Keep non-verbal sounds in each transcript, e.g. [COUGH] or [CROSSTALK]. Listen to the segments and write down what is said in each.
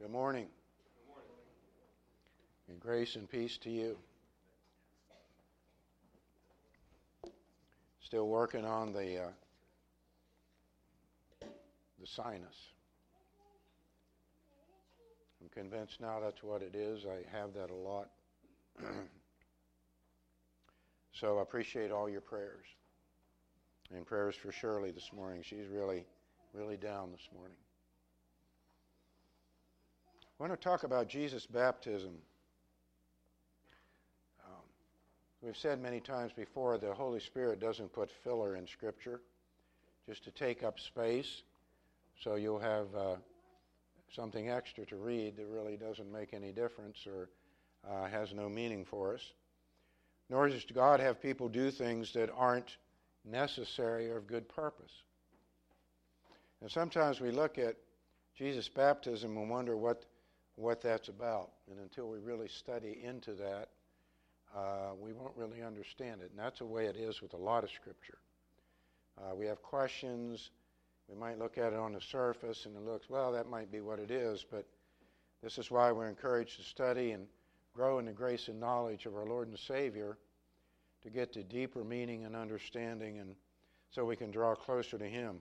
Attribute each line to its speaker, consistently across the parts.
Speaker 1: Good morning. Good morning. And grace and peace to you. Still working on the uh, the sinus. I'm convinced now that's what it is. I have that a lot. [CLEARS THROAT] so I appreciate all your prayers. And prayers for Shirley this morning. She's really, really down this morning. I want to talk about Jesus' baptism. Um, we've said many times before the Holy Spirit doesn't put filler in Scripture just to take up space, so you'll have uh, something extra to read that really doesn't make any difference or uh, has no meaning for us. Nor does God have people do things that aren't necessary or of good purpose. And sometimes we look at Jesus' baptism and wonder what what that's about. And until we really study into that, uh, we won't really understand it. And that's the way it is with a lot of Scripture. Uh, we have questions. We might look at it on the surface and it looks, well, that might be what it is. But this is why we're encouraged to study and grow in the grace and knowledge of our Lord and Savior to get to deeper meaning and understanding and so we can draw closer to Him.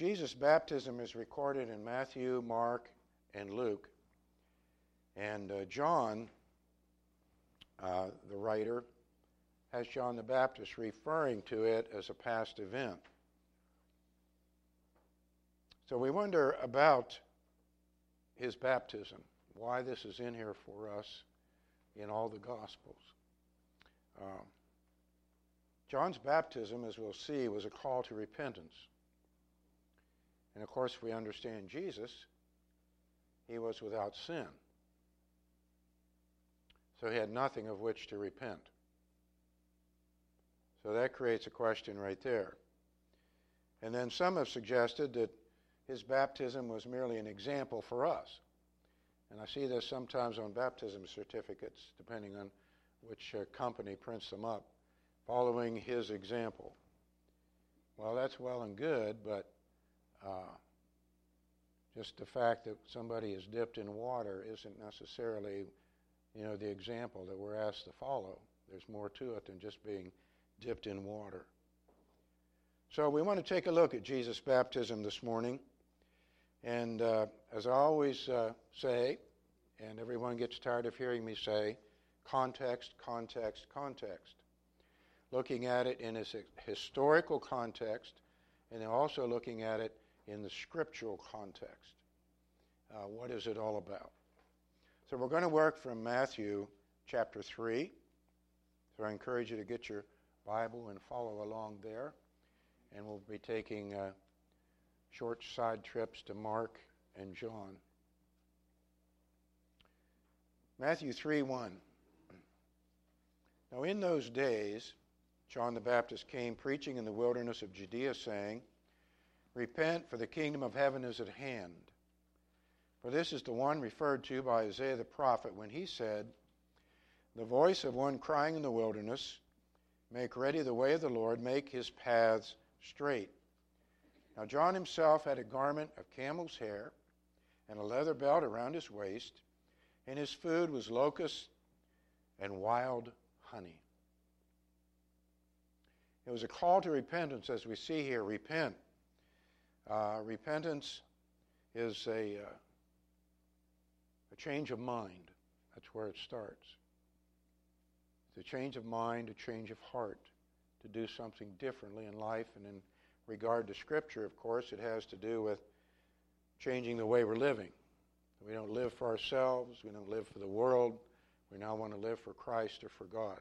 Speaker 1: Jesus' baptism is recorded in Matthew, Mark, and Luke. And uh, John, uh, the writer, has John the Baptist referring to it as a past event. So we wonder about his baptism, why this is in here for us in all the Gospels. Um, John's baptism, as we'll see, was a call to repentance. And of course, we understand Jesus, he was without sin. So he had nothing of which to repent. So that creates a question right there. And then some have suggested that his baptism was merely an example for us. And I see this sometimes on baptism certificates, depending on which uh, company prints them up, following his example. Well, that's well and good, but uh, just the fact that somebody is dipped in water isn't necessarily, you know, the example that we're asked to follow. There's more to it than just being dipped in water. So we want to take a look at Jesus' baptism this morning. And uh, as I always uh, say, and everyone gets tired of hearing me say, context, context, context. Looking at it in its historical context, and then also looking at it in the scriptural context. Uh, what is it all about? So we're going to work from Matthew chapter 3. So I encourage you to get your Bible and follow along there. And we'll be taking uh, short side trips to Mark and John. Matthew 3 1. Now, in those days, John the Baptist came preaching in the wilderness of Judea, saying, Repent, for the kingdom of heaven is at hand. For this is the one referred to by Isaiah the prophet when he said, The voice of one crying in the wilderness, Make ready the way of the Lord, make his paths straight. Now, John himself had a garment of camel's hair and a leather belt around his waist, and his food was locusts and wild honey. It was a call to repentance, as we see here repent uh, repentance is a, uh, a change of mind. That's where it starts. It's a change of mind, a change of heart to do something differently in life. And in regard to Scripture, of course, it has to do with changing the way we're living. We don't live for ourselves, we don't live for the world. We now want to live for Christ or for God.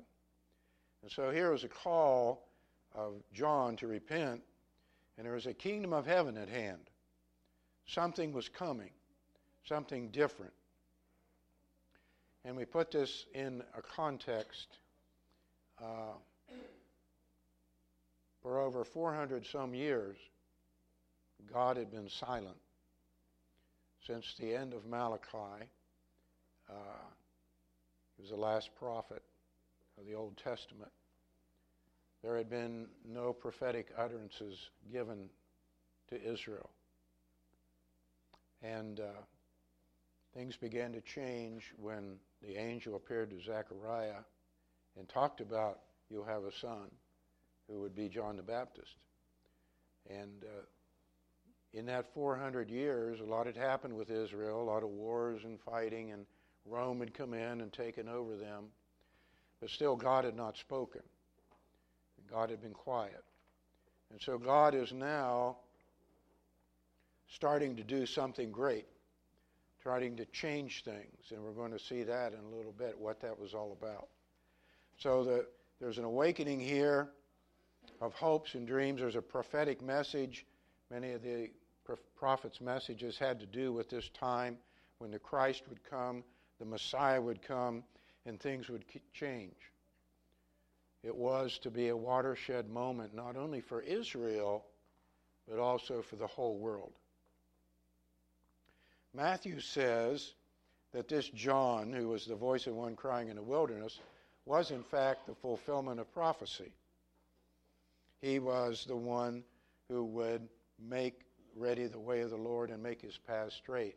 Speaker 1: And so here is a call of John to repent and there was a kingdom of heaven at hand. Something was coming, something different. And we put this in a context. Uh, for over 400 some years, God had been silent. Since the end of Malachi, uh, he was the last prophet of the Old Testament. There had been no prophetic utterances given to Israel. And uh, things began to change when the angel appeared to Zechariah and talked about you'll have a son who would be John the Baptist. And uh, in that 400 years, a lot had happened with Israel, a lot of wars and fighting, and Rome had come in and taken over them. But still, God had not spoken. God had been quiet. And so God is now starting to do something great, trying to change things. And we're going to see that in a little bit, what that was all about. So the, there's an awakening here of hopes and dreams. There's a prophetic message. Many of the prophet's messages had to do with this time when the Christ would come, the Messiah would come, and things would change. It was to be a watershed moment, not only for Israel, but also for the whole world. Matthew says that this John, who was the voice of one crying in the wilderness, was in fact the fulfillment of prophecy. He was the one who would make ready the way of the Lord and make his path straight.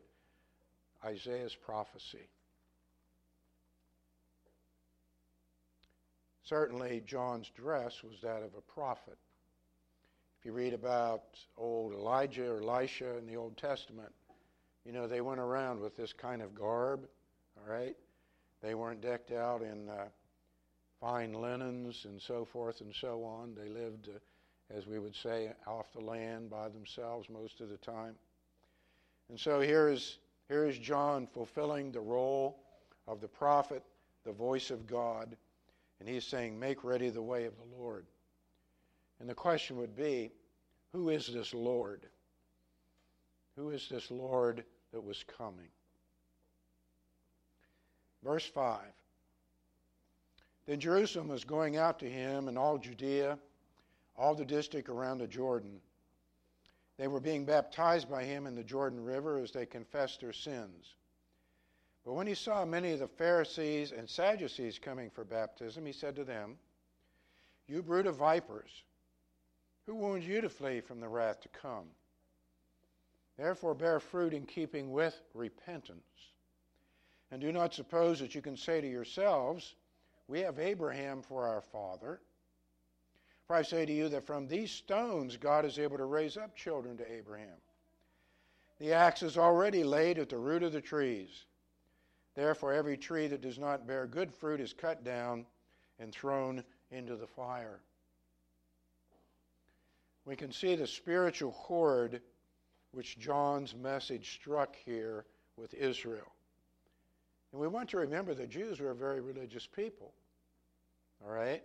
Speaker 1: Isaiah's prophecy. Certainly, John's dress was that of a prophet. If you read about old Elijah or Elisha in the Old Testament, you know, they went around with this kind of garb, all right? They weren't decked out in uh, fine linens and so forth and so on. They lived, uh, as we would say, off the land by themselves most of the time. And so here is, here is John fulfilling the role of the prophet, the voice of God, and he's saying, Make ready the way of the Lord. And the question would be, Who is this Lord? Who is this Lord that was coming? Verse 5 Then Jerusalem was going out to him, and all Judea, all the district around the Jordan. They were being baptized by him in the Jordan River as they confessed their sins. But when he saw many of the Pharisees and Sadducees coming for baptism, he said to them, You brood of vipers, who warned you to flee from the wrath to come? Therefore, bear fruit in keeping with repentance. And do not suppose that you can say to yourselves, We have Abraham for our father. For I say to you that from these stones God is able to raise up children to Abraham. The axe is already laid at the root of the trees. Therefore, every tree that does not bear good fruit is cut down and thrown into the fire. We can see the spiritual chord which John's message struck here with Israel. And we want to remember the Jews were a very religious people. All right?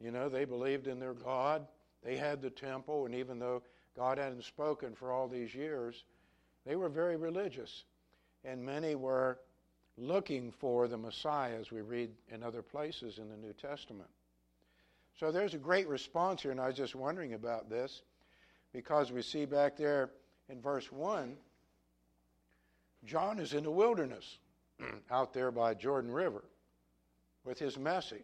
Speaker 1: You know, they believed in their God. They had the temple, and even though God hadn't spoken for all these years, they were very religious. And many were looking for the Messiah, as we read in other places in the New Testament. So there's a great response here, and I was just wondering about this because we see back there in verse 1, John is in the wilderness [CLEARS THROAT] out there by Jordan River with his message.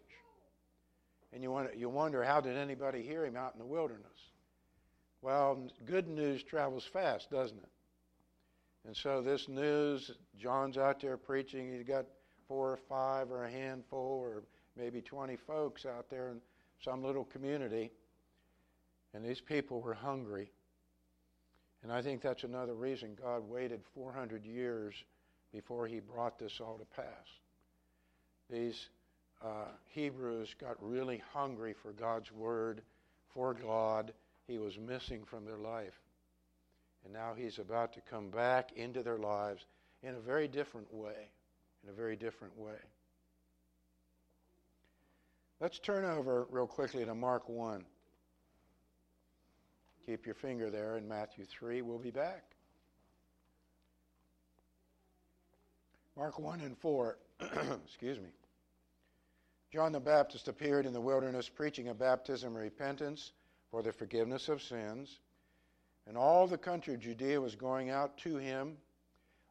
Speaker 1: And you, wonder, you wonder, how did anybody hear him out in the wilderness? Well, good news travels fast, doesn't it? And so this news, John's out there preaching. He's got four or five or a handful or maybe 20 folks out there in some little community. And these people were hungry. And I think that's another reason God waited 400 years before he brought this all to pass. These uh, Hebrews got really hungry for God's word, for God. He was missing from their life. And now he's about to come back into their lives in a very different way. In a very different way. Let's turn over real quickly to Mark 1. Keep your finger there in Matthew 3. We'll be back. Mark 1 and 4. [CLEARS THROAT] Excuse me. John the Baptist appeared in the wilderness preaching a baptism of repentance for the forgiveness of sins. And all the country of Judea was going out to him,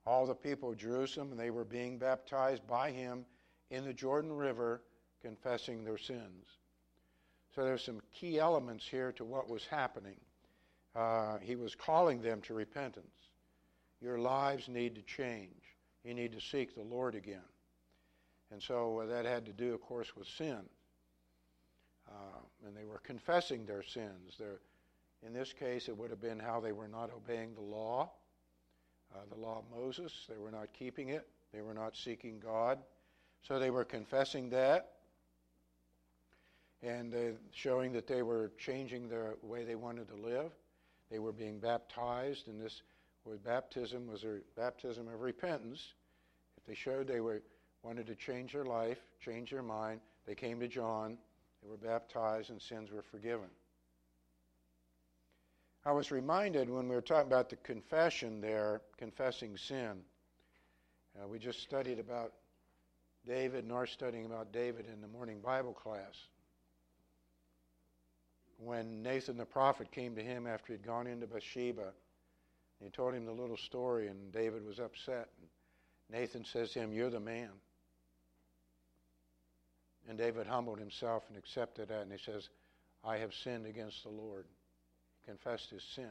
Speaker 1: all the people of Jerusalem, and they were being baptized by him in the Jordan River, confessing their sins. So there's some key elements here to what was happening. Uh, he was calling them to repentance. your lives need to change. You need to seek the Lord again. And so uh, that had to do, of course, with sin. Uh, and they were confessing their sins. In this case, it would have been how they were not obeying the law, uh, the law of Moses. They were not keeping it. They were not seeking God. So they were confessing that and uh, showing that they were changing the way they wanted to live. They were being baptized, and this was baptism was a baptism of repentance. If they showed they were wanted to change their life, change their mind, they came to John, they were baptized, and sins were forgiven. I was reminded when we were talking about the confession there, confessing sin. Uh, we just studied about David are studying about David in the morning Bible class when Nathan the prophet came to him after he'd gone into Bathsheba. He told him the little story, and David was upset. And Nathan says to him, You're the man. And David humbled himself and accepted that, and he says, I have sinned against the Lord. Confessed his sin.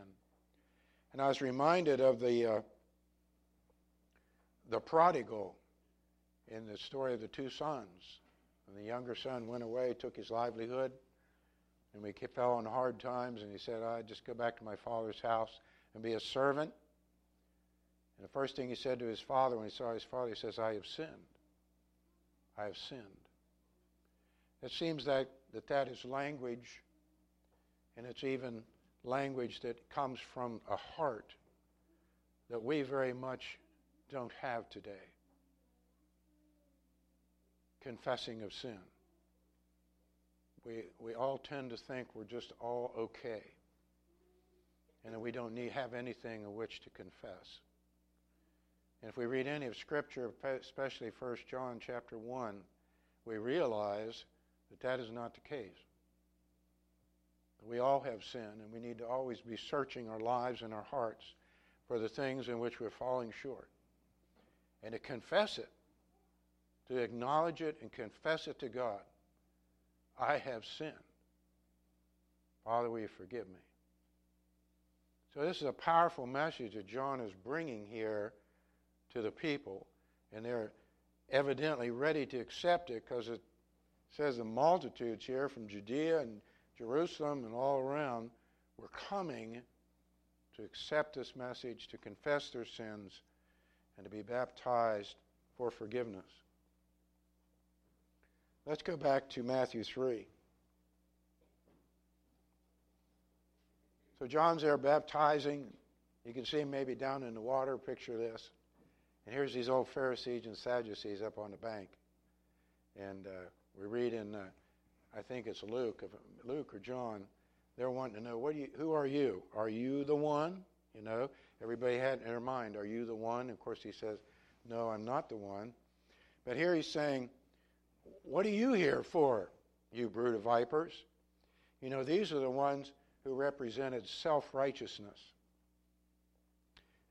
Speaker 1: And I was reminded of the, uh, the prodigal in the story of the two sons. And the younger son went away, took his livelihood, and we fell on hard times, and he said, I'd just go back to my father's house and be a servant. And the first thing he said to his father when he saw his father, he says, I have sinned. I have sinned. It seems that that, that is language, and it's even language that comes from a heart that we very much don't have today. Confessing of sin we, we all tend to think we're just all okay and that we don't need have anything of which to confess. And if we read any of Scripture, especially 1 John chapter 1, we realize that that is not the case. We all have sin, and we need to always be searching our lives and our hearts for the things in which we're falling short. And to confess it, to acknowledge it and confess it to God. I have sinned. Father, will you forgive me? So, this is a powerful message that John is bringing here to the people, and they're evidently ready to accept it because it says the multitudes here from Judea and Jerusalem and all around were coming to accept this message, to confess their sins, and to be baptized for forgiveness. Let's go back to Matthew 3. So John's there baptizing. You can see him maybe down in the water. Picture this. And here's these old Pharisees and Sadducees up on the bank. And uh, we read in, uh, I think it's Luke, Luke or John. They're wanting to know, what you, who are you? Are you the one? You know, everybody had in their mind, are you the one? Of course, he says, no, I'm not the one. But here he's saying, what are you here for, you brood of vipers? You know, these are the ones who represented self righteousness.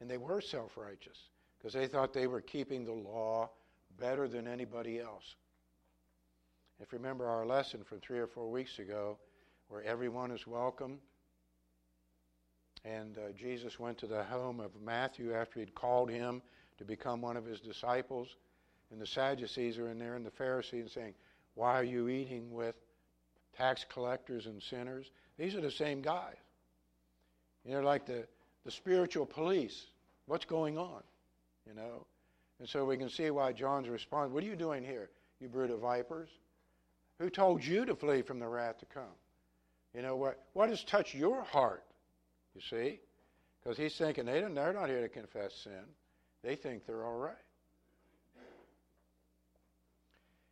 Speaker 1: And they were self righteous because they thought they were keeping the law better than anybody else. If you remember our lesson from three or four weeks ago, where everyone is welcome, and uh, Jesus went to the home of Matthew after he'd called him to become one of his disciples. And the Sadducees are in there and the Pharisees saying, Why are you eating with tax collectors and sinners? These are the same guys. You know, like the, the spiritual police. What's going on? You know? And so we can see why John's response, What are you doing here, you brood of vipers? Who told you to flee from the wrath to come? You know, what, what has touched your heart? You see? Because he's thinking they don't, they're not here to confess sin. They think they're all right.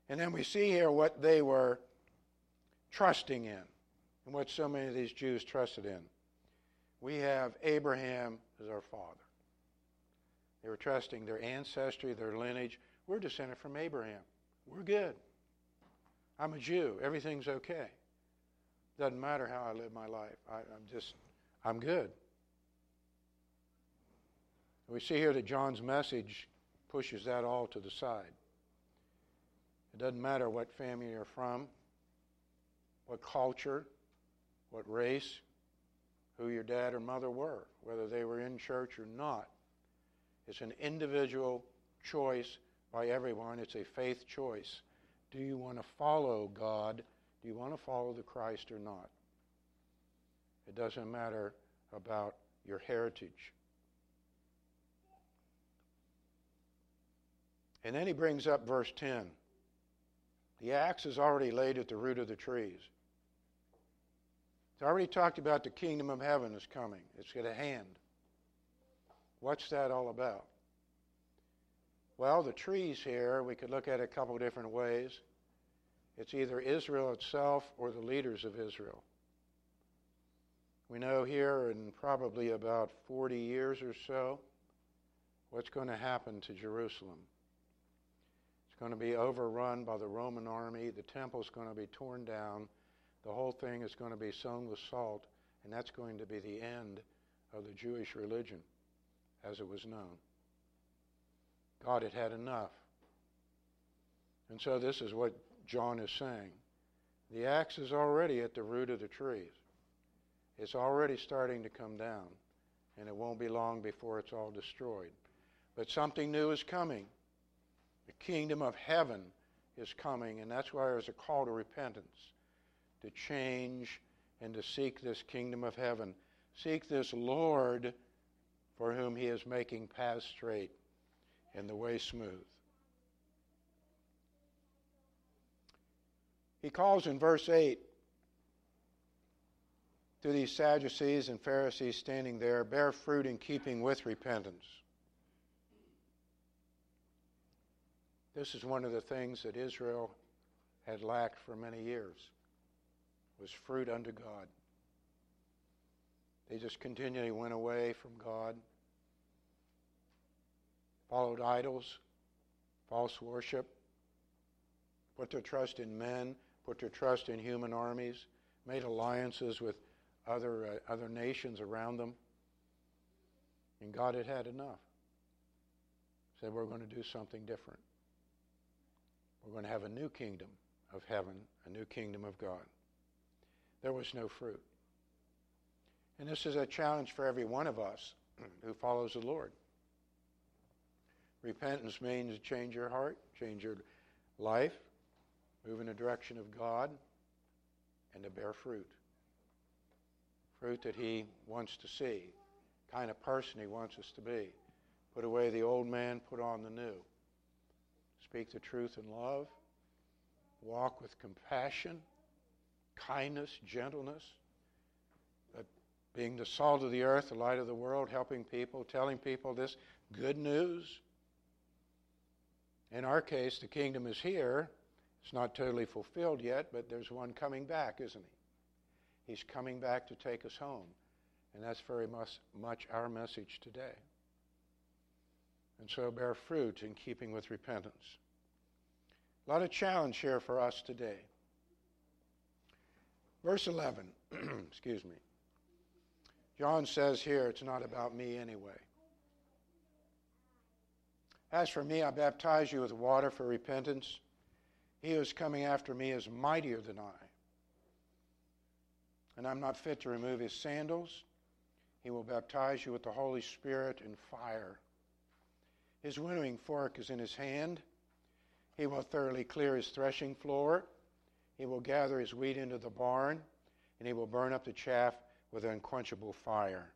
Speaker 1: And then we see here what they were trusting in and what so many of these Jews trusted in. We have Abraham as our father. They were trusting their ancestry, their lineage. We're descended from Abraham. We're good. I'm a Jew. Everything's okay. Doesn't matter how I live my life. I, am just, I'm good. We see here that John's message pushes that all to the side. It doesn't matter what family you're from, what culture, what race, who your dad or mother were, whether they were in church or not. It's an individual choice by everyone. It's a faith choice. Do you want to follow God? Do you want to follow the Christ or not? It doesn't matter about your heritage. And then he brings up verse 10. The axe is already laid at the root of the trees. It's already talked about the kingdom of heaven is coming, it's at a hand. What's that all about? Well, the trees here, we could look at it a couple different ways. It's either Israel itself or the leaders of Israel. We know here in probably about 40 years or so what's going to happen to Jerusalem. It's going to be overrun by the Roman army. The temple's going to be torn down. The whole thing is going to be sown with salt, and that's going to be the end of the Jewish religion as it was known. God had had enough. And so this is what John is saying. The axe is already at the root of the trees. It's already starting to come down, and it won't be long before it's all destroyed. But something new is coming. The kingdom of heaven is coming, and that's why there's a call to repentance, to change and to seek this kingdom of heaven. Seek this Lord for whom he is making paths straight and the way smooth. He calls in verse 8 to these Sadducees and Pharisees standing there, bear fruit in keeping with repentance. This is one of the things that Israel had lacked for many years was fruit unto God. They just continually went away from God, followed idols, false worship, put their trust in men, put their trust in human armies, made alliances with other, uh, other nations around them. And God had had enough. Said, We're going to do something different. We're going to have a new kingdom of heaven, a new kingdom of God. There was no fruit. And this is a challenge for every one of us who follows the Lord. Repentance means change your heart, change your life, move in the direction of God, and to bear fruit. Fruit that He wants to see, kind of person He wants us to be. Put away the old man, put on the new. Speak the truth in love. Walk with compassion, kindness, gentleness. Being the salt of the earth, the light of the world, helping people, telling people this good news. In our case, the kingdom is here. It's not totally fulfilled yet, but there's one coming back, isn't he? He's coming back to take us home. And that's very much, much our message today. And so bear fruit in keeping with repentance. A lot of challenge here for us today. Verse 11, [CLEARS THROAT] excuse me. John says here, it's not about me anyway. As for me, I baptize you with water for repentance. He who is coming after me is mightier than I. And I'm not fit to remove his sandals. He will baptize you with the Holy Spirit and fire. His winnowing fork is in his hand he will thoroughly clear his threshing floor. He will gather his wheat into the barn, and he will burn up the chaff with unquenchable fire.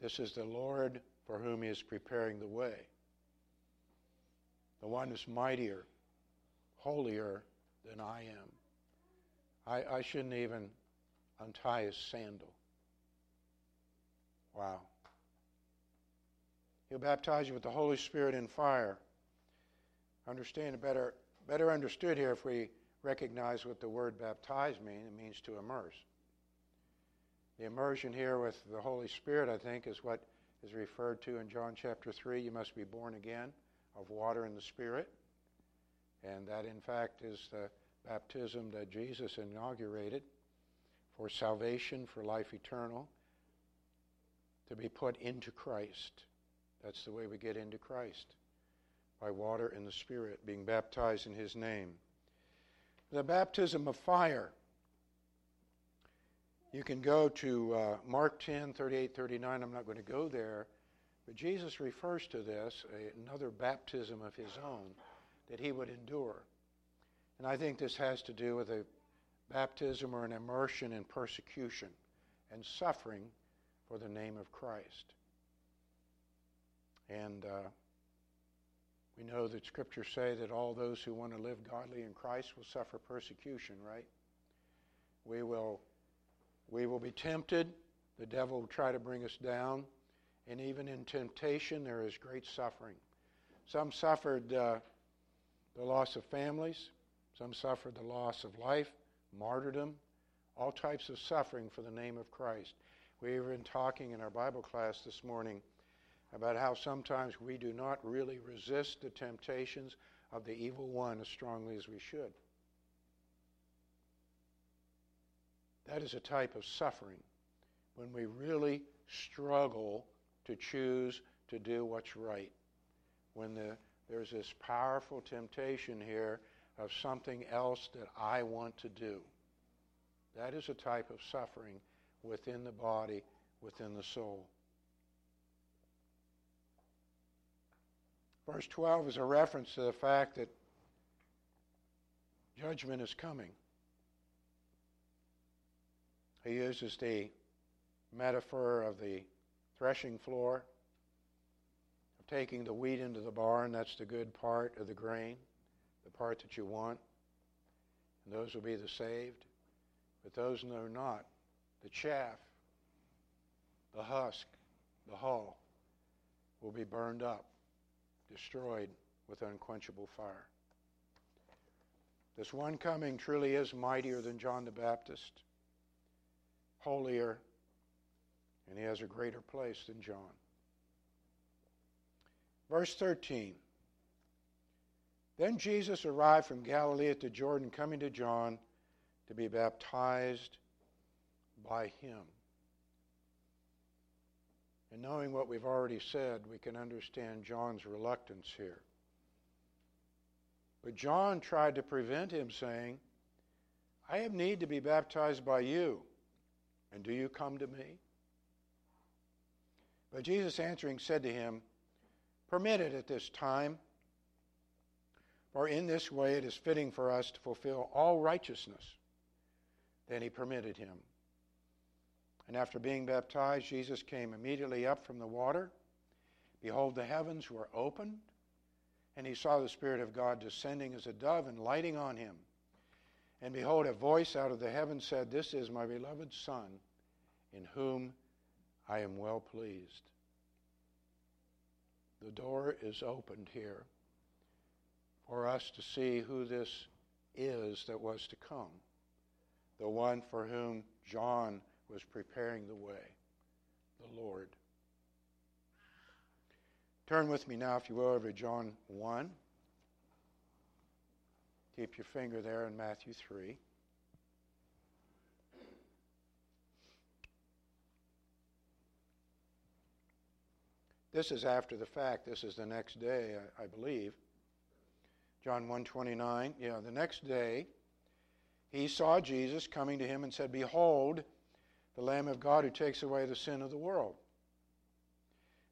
Speaker 1: This is the Lord for whom he is preparing the way. The one is mightier, holier than I am. I, I shouldn't even untie his sandal. Wow. He'll baptize you with the Holy Spirit and fire understand better, better understood here if we recognize what the word baptize means. It means to immerse. The immersion here with the Holy Spirit, I think, is what is referred to in John chapter 3. You must be born again of water and the Spirit. And that, in fact, is the baptism that Jesus inaugurated for salvation, for life eternal, to be put into Christ. That's the way we get into Christ by water and the Spirit, being baptized in his name. The baptism of fire. You can go to uh, Mark 10, 38, 39. I'm not going to go there. But Jesus refers to this, another baptism of his own, that he would endure. And I think this has to do with a baptism or an immersion in persecution and suffering for the name of Christ. And uh, we know that scriptures say that all those who want to live godly in Christ will suffer persecution, right? We will, we will be tempted. The devil will try to bring us down. And even in temptation, there is great suffering. Some suffered uh, the loss of families, some suffered the loss of life, martyrdom, all types of suffering for the name of Christ. We've been talking in our Bible class this morning about how sometimes we do not really resist the temptations of the evil one as strongly as we should. That is a type of suffering when we really struggle to choose to do what's right. When the, there's this powerful temptation here of something else that I want to do. That is a type of suffering within the body, within the soul. Verse 12 is a reference to the fact that judgment is coming. He uses the metaphor of the threshing floor, of taking the wheat into the barn. That's the good part of the grain, the part that you want. And those will be the saved. But those are not, the chaff, the husk, the hull, will be burned up destroyed with unquenchable fire. This one coming truly is mightier than John the Baptist, holier, and he has a greater place than John. Verse 13 Then Jesus arrived from Galilee at the Jordan, coming to John to be baptized by him. And knowing what we've already said, we can understand John's reluctance here. But John tried to prevent him, saying, I have need to be baptized by you, and do you come to me? But Jesus answering said to him, Permit it at this time, for in this way it is fitting for us to fulfill all righteousness. Then he permitted him. And after being baptized, Jesus came immediately up from the water. Behold, the heavens were opened, and he saw the Spirit of God descending as a dove and lighting on him. And behold, a voice out of the heaven said, This is my beloved Son, in whom I am well pleased. The door is opened here for us to see who this is that was to come, the one for whom John was preparing the way, the Lord. Turn with me now, if you will, over John 1. Keep your finger there in Matthew 3. This is after the fact. This is the next day, I, I believe. John 1:29. Yeah, the next day he saw Jesus coming to him and said, "Behold, the Lamb of God who takes away the sin of the world.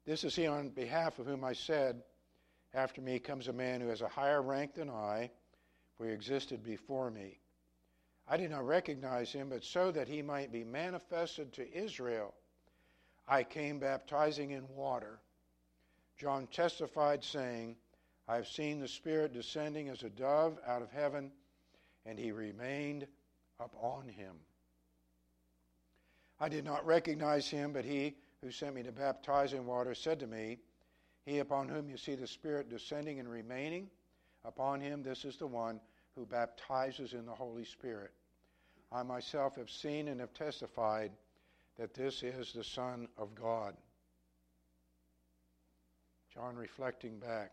Speaker 1: This is he on behalf of whom I said, After me comes a man who has a higher rank than I, he existed before me. I did not recognize him, but so that he might be manifested to Israel, I came baptizing in water. John testified, saying, I have seen the Spirit descending as a dove out of heaven, and he remained upon him. I did not recognize him, but he who sent me to baptize in water said to me, He upon whom you see the Spirit descending and remaining, upon him this is the one who baptizes in the Holy Spirit. I myself have seen and have testified that this is the Son of God. John reflecting back.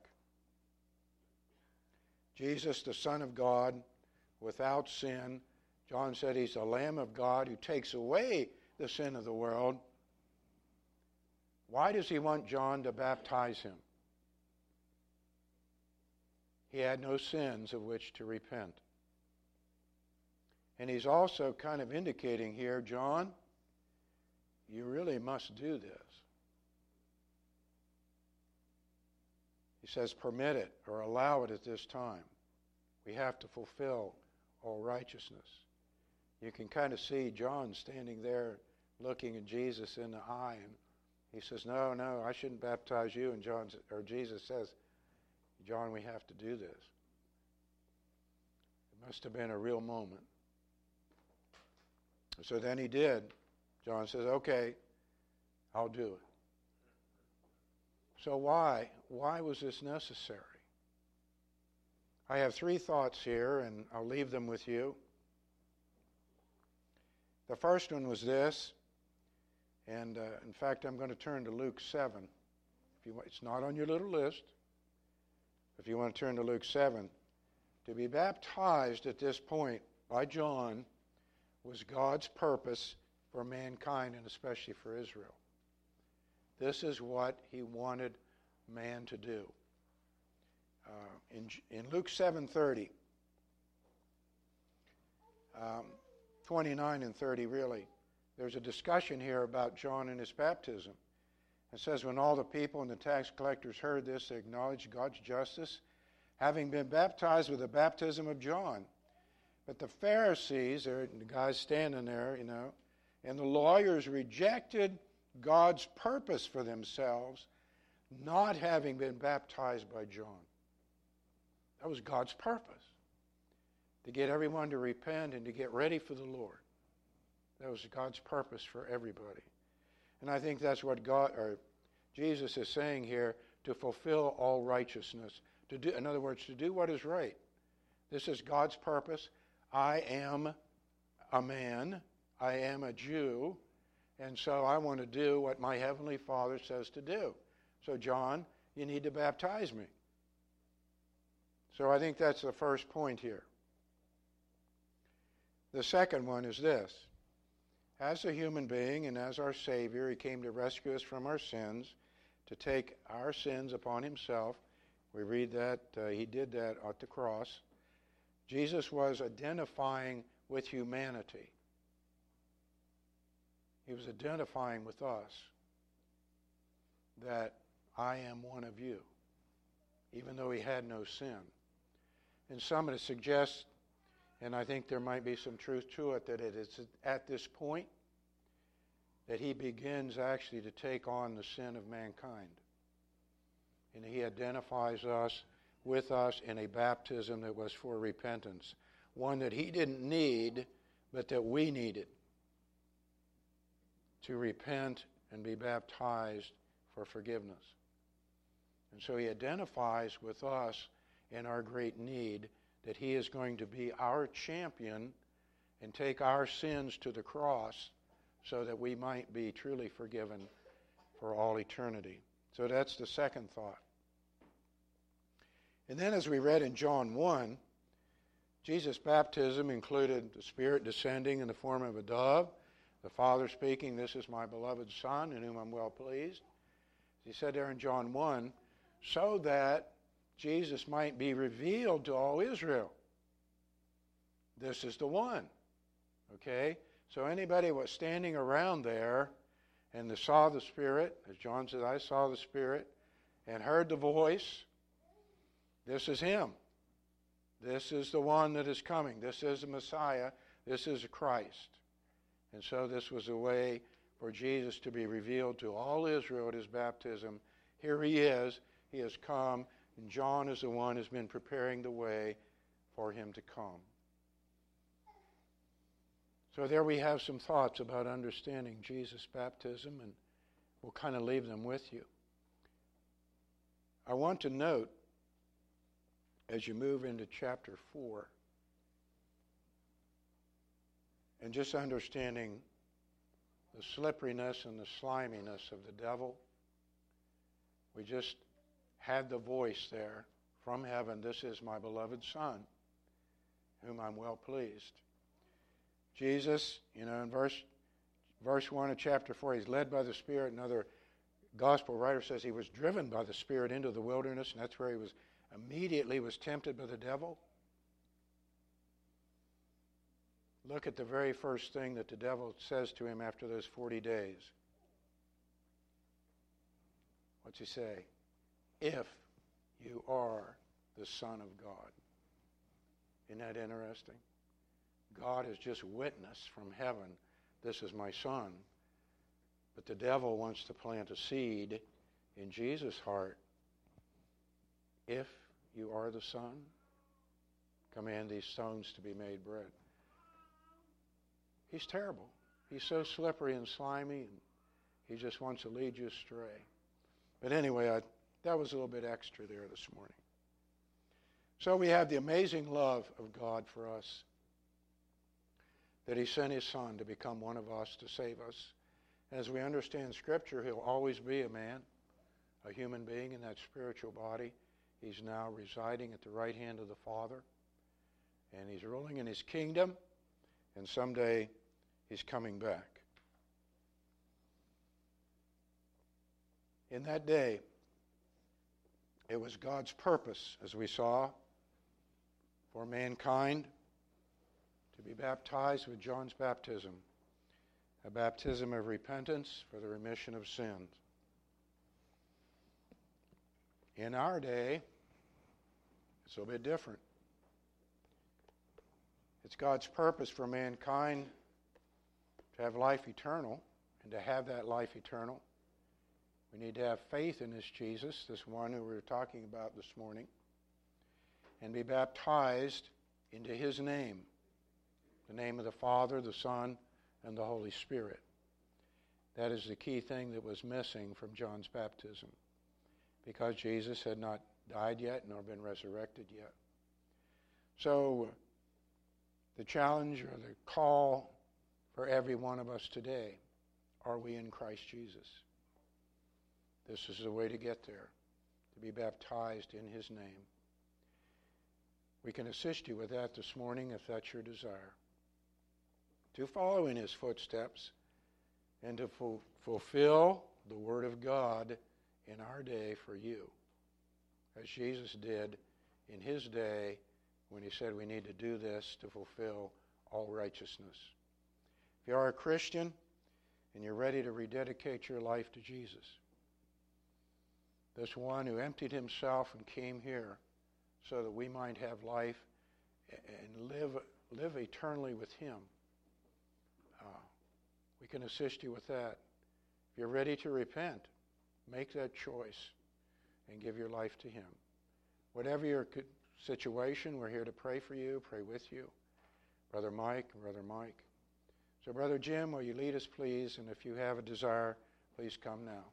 Speaker 1: Jesus, the Son of God, without sin. John said he's the Lamb of God who takes away the sin of the world. Why does he want John to baptize him? He had no sins of which to repent. And he's also kind of indicating here, John, you really must do this. He says, permit it or allow it at this time. We have to fulfill all righteousness. You can kind of see John standing there looking at Jesus in the eye, and he says, No, no, I shouldn't baptize you. And John, or Jesus says, John, we have to do this. It must have been a real moment. So then he did. John says, Okay, I'll do it. So why? Why was this necessary? I have three thoughts here, and I'll leave them with you. The first one was this, and uh, in fact, I'm going to turn to Luke 7. If you it's not on your little list. If you want to turn to Luke 7, to be baptized at this point by John was God's purpose for mankind and especially for Israel. This is what he wanted man to do. Uh, in, in Luke 7:30, um, 29 and 30 really, there's a discussion here about John and his baptism. It says, When all the people and the tax collectors heard this, they acknowledged God's justice, having been baptized with the baptism of John. But the Pharisees, the guys standing there, you know, and the lawyers rejected God's purpose for themselves, not having been baptized by John. That was God's purpose to get everyone to repent and to get ready for the Lord. That was God's purpose for everybody. And I think that's what God or Jesus is saying here to fulfill all righteousness. To do in other words, to do what is right. This is God's purpose. I am a man. I am a Jew. And so I want to do what my Heavenly Father says to do. So, John, you need to baptize me. So I think that's the first point here. The second one is this As a human being and as our Savior, He came to rescue us from our sins, to take our sins upon Himself. We read that uh, He did that at the cross. Jesus was identifying with humanity. He was identifying with us that I am one of you, even though he had no sin. And some it suggests, and I think there might be some truth to it, that it is at this point that he begins actually to take on the sin of mankind. And he identifies us with us in a baptism that was for repentance, one that he didn't need, but that we needed to repent and be baptized for forgiveness. And so he identifies with us in our great need that he is going to be our champion and take our sins to the cross so that we might be truly forgiven for all eternity. So that's the second thought. And then, as we read in John 1, Jesus' baptism included the Spirit descending in the form of a dove, the Father speaking, This is my beloved Son, in whom I'm well pleased. He said there in John 1, so that Jesus might be revealed to all Israel. This is the one. Okay? So anybody was standing around there and they saw the Spirit, as John said, I saw the Spirit, and heard the voice, this is him. This is the one that is coming. This is the Messiah. This is Christ. And so this was a way for Jesus to be revealed to all Israel at his baptism. Here he is. He has come, and John is the one who's been preparing the way for him to come. So there we have some thoughts about understanding Jesus' baptism, and we'll kind of leave them with you. I want to note, as you move into chapter 4, and just understanding the slipperiness and the sliminess of the devil, we just had the voice there from heaven This is my beloved Son, whom I'm well pleased. Jesus, you know, in verse, verse 1 of chapter 4, he's led by the Spirit. Another gospel writer says he was driven by the Spirit into the wilderness, and that's where he was immediately was tempted by the devil. Look at the very first thing that the devil says to him after those 40 days. What's he say? If You are the Son of God. Isn't that interesting? God has just witnessed from heaven, this is my Son. But the devil wants to plant a seed in Jesus' heart. If you are the Son, command these stones to be made bread. He's terrible. He's so slippery and slimy, and he just wants to lead you astray. But anyway, I, that was a little bit extra there this morning. So we have the amazing love of God for us that he sent his son to become one of us to save us. As we understand Scripture, he'll always be a man, a human being in that spiritual body. He's now residing at the right hand of the Father, and he's ruling in his kingdom, and someday he's coming back. In that day, it was God's purpose, as we saw, for mankind to be baptized with John's baptism, a baptism of repentance for the remission of sins. In our day, it's a bit different. It's God's purpose for mankind to have life eternal, and to have that life eternal, we need to have faith in this Jesus, this one who we were talking about this morning, and be baptized into his name the name of the Father, the Son, and the Holy Spirit. That is the key thing that was missing from John's baptism because Jesus had not died yet nor been resurrected yet. So, the challenge or the call for every one of us today are we in Christ Jesus? This is the way to get there, to be baptized in his name. We can assist you with that this morning if that's your desire. To follow in his footsteps and to fu- fulfill the Word of God in our day for you, as Jesus did in his day when he said we need to do this to fulfill all righteousness. If you are a Christian and you're ready to rededicate your life to Jesus, this one who emptied himself and came here so that we might have life and live, live eternally with him. Uh, we can assist you with that. If you're ready to repent, make that choice and give your life to him. Whatever your situation, we're here to pray for you, pray with you. Brother Mike, Brother Mike. So, Brother Jim, will you lead us, please? And if you have a desire, please come now.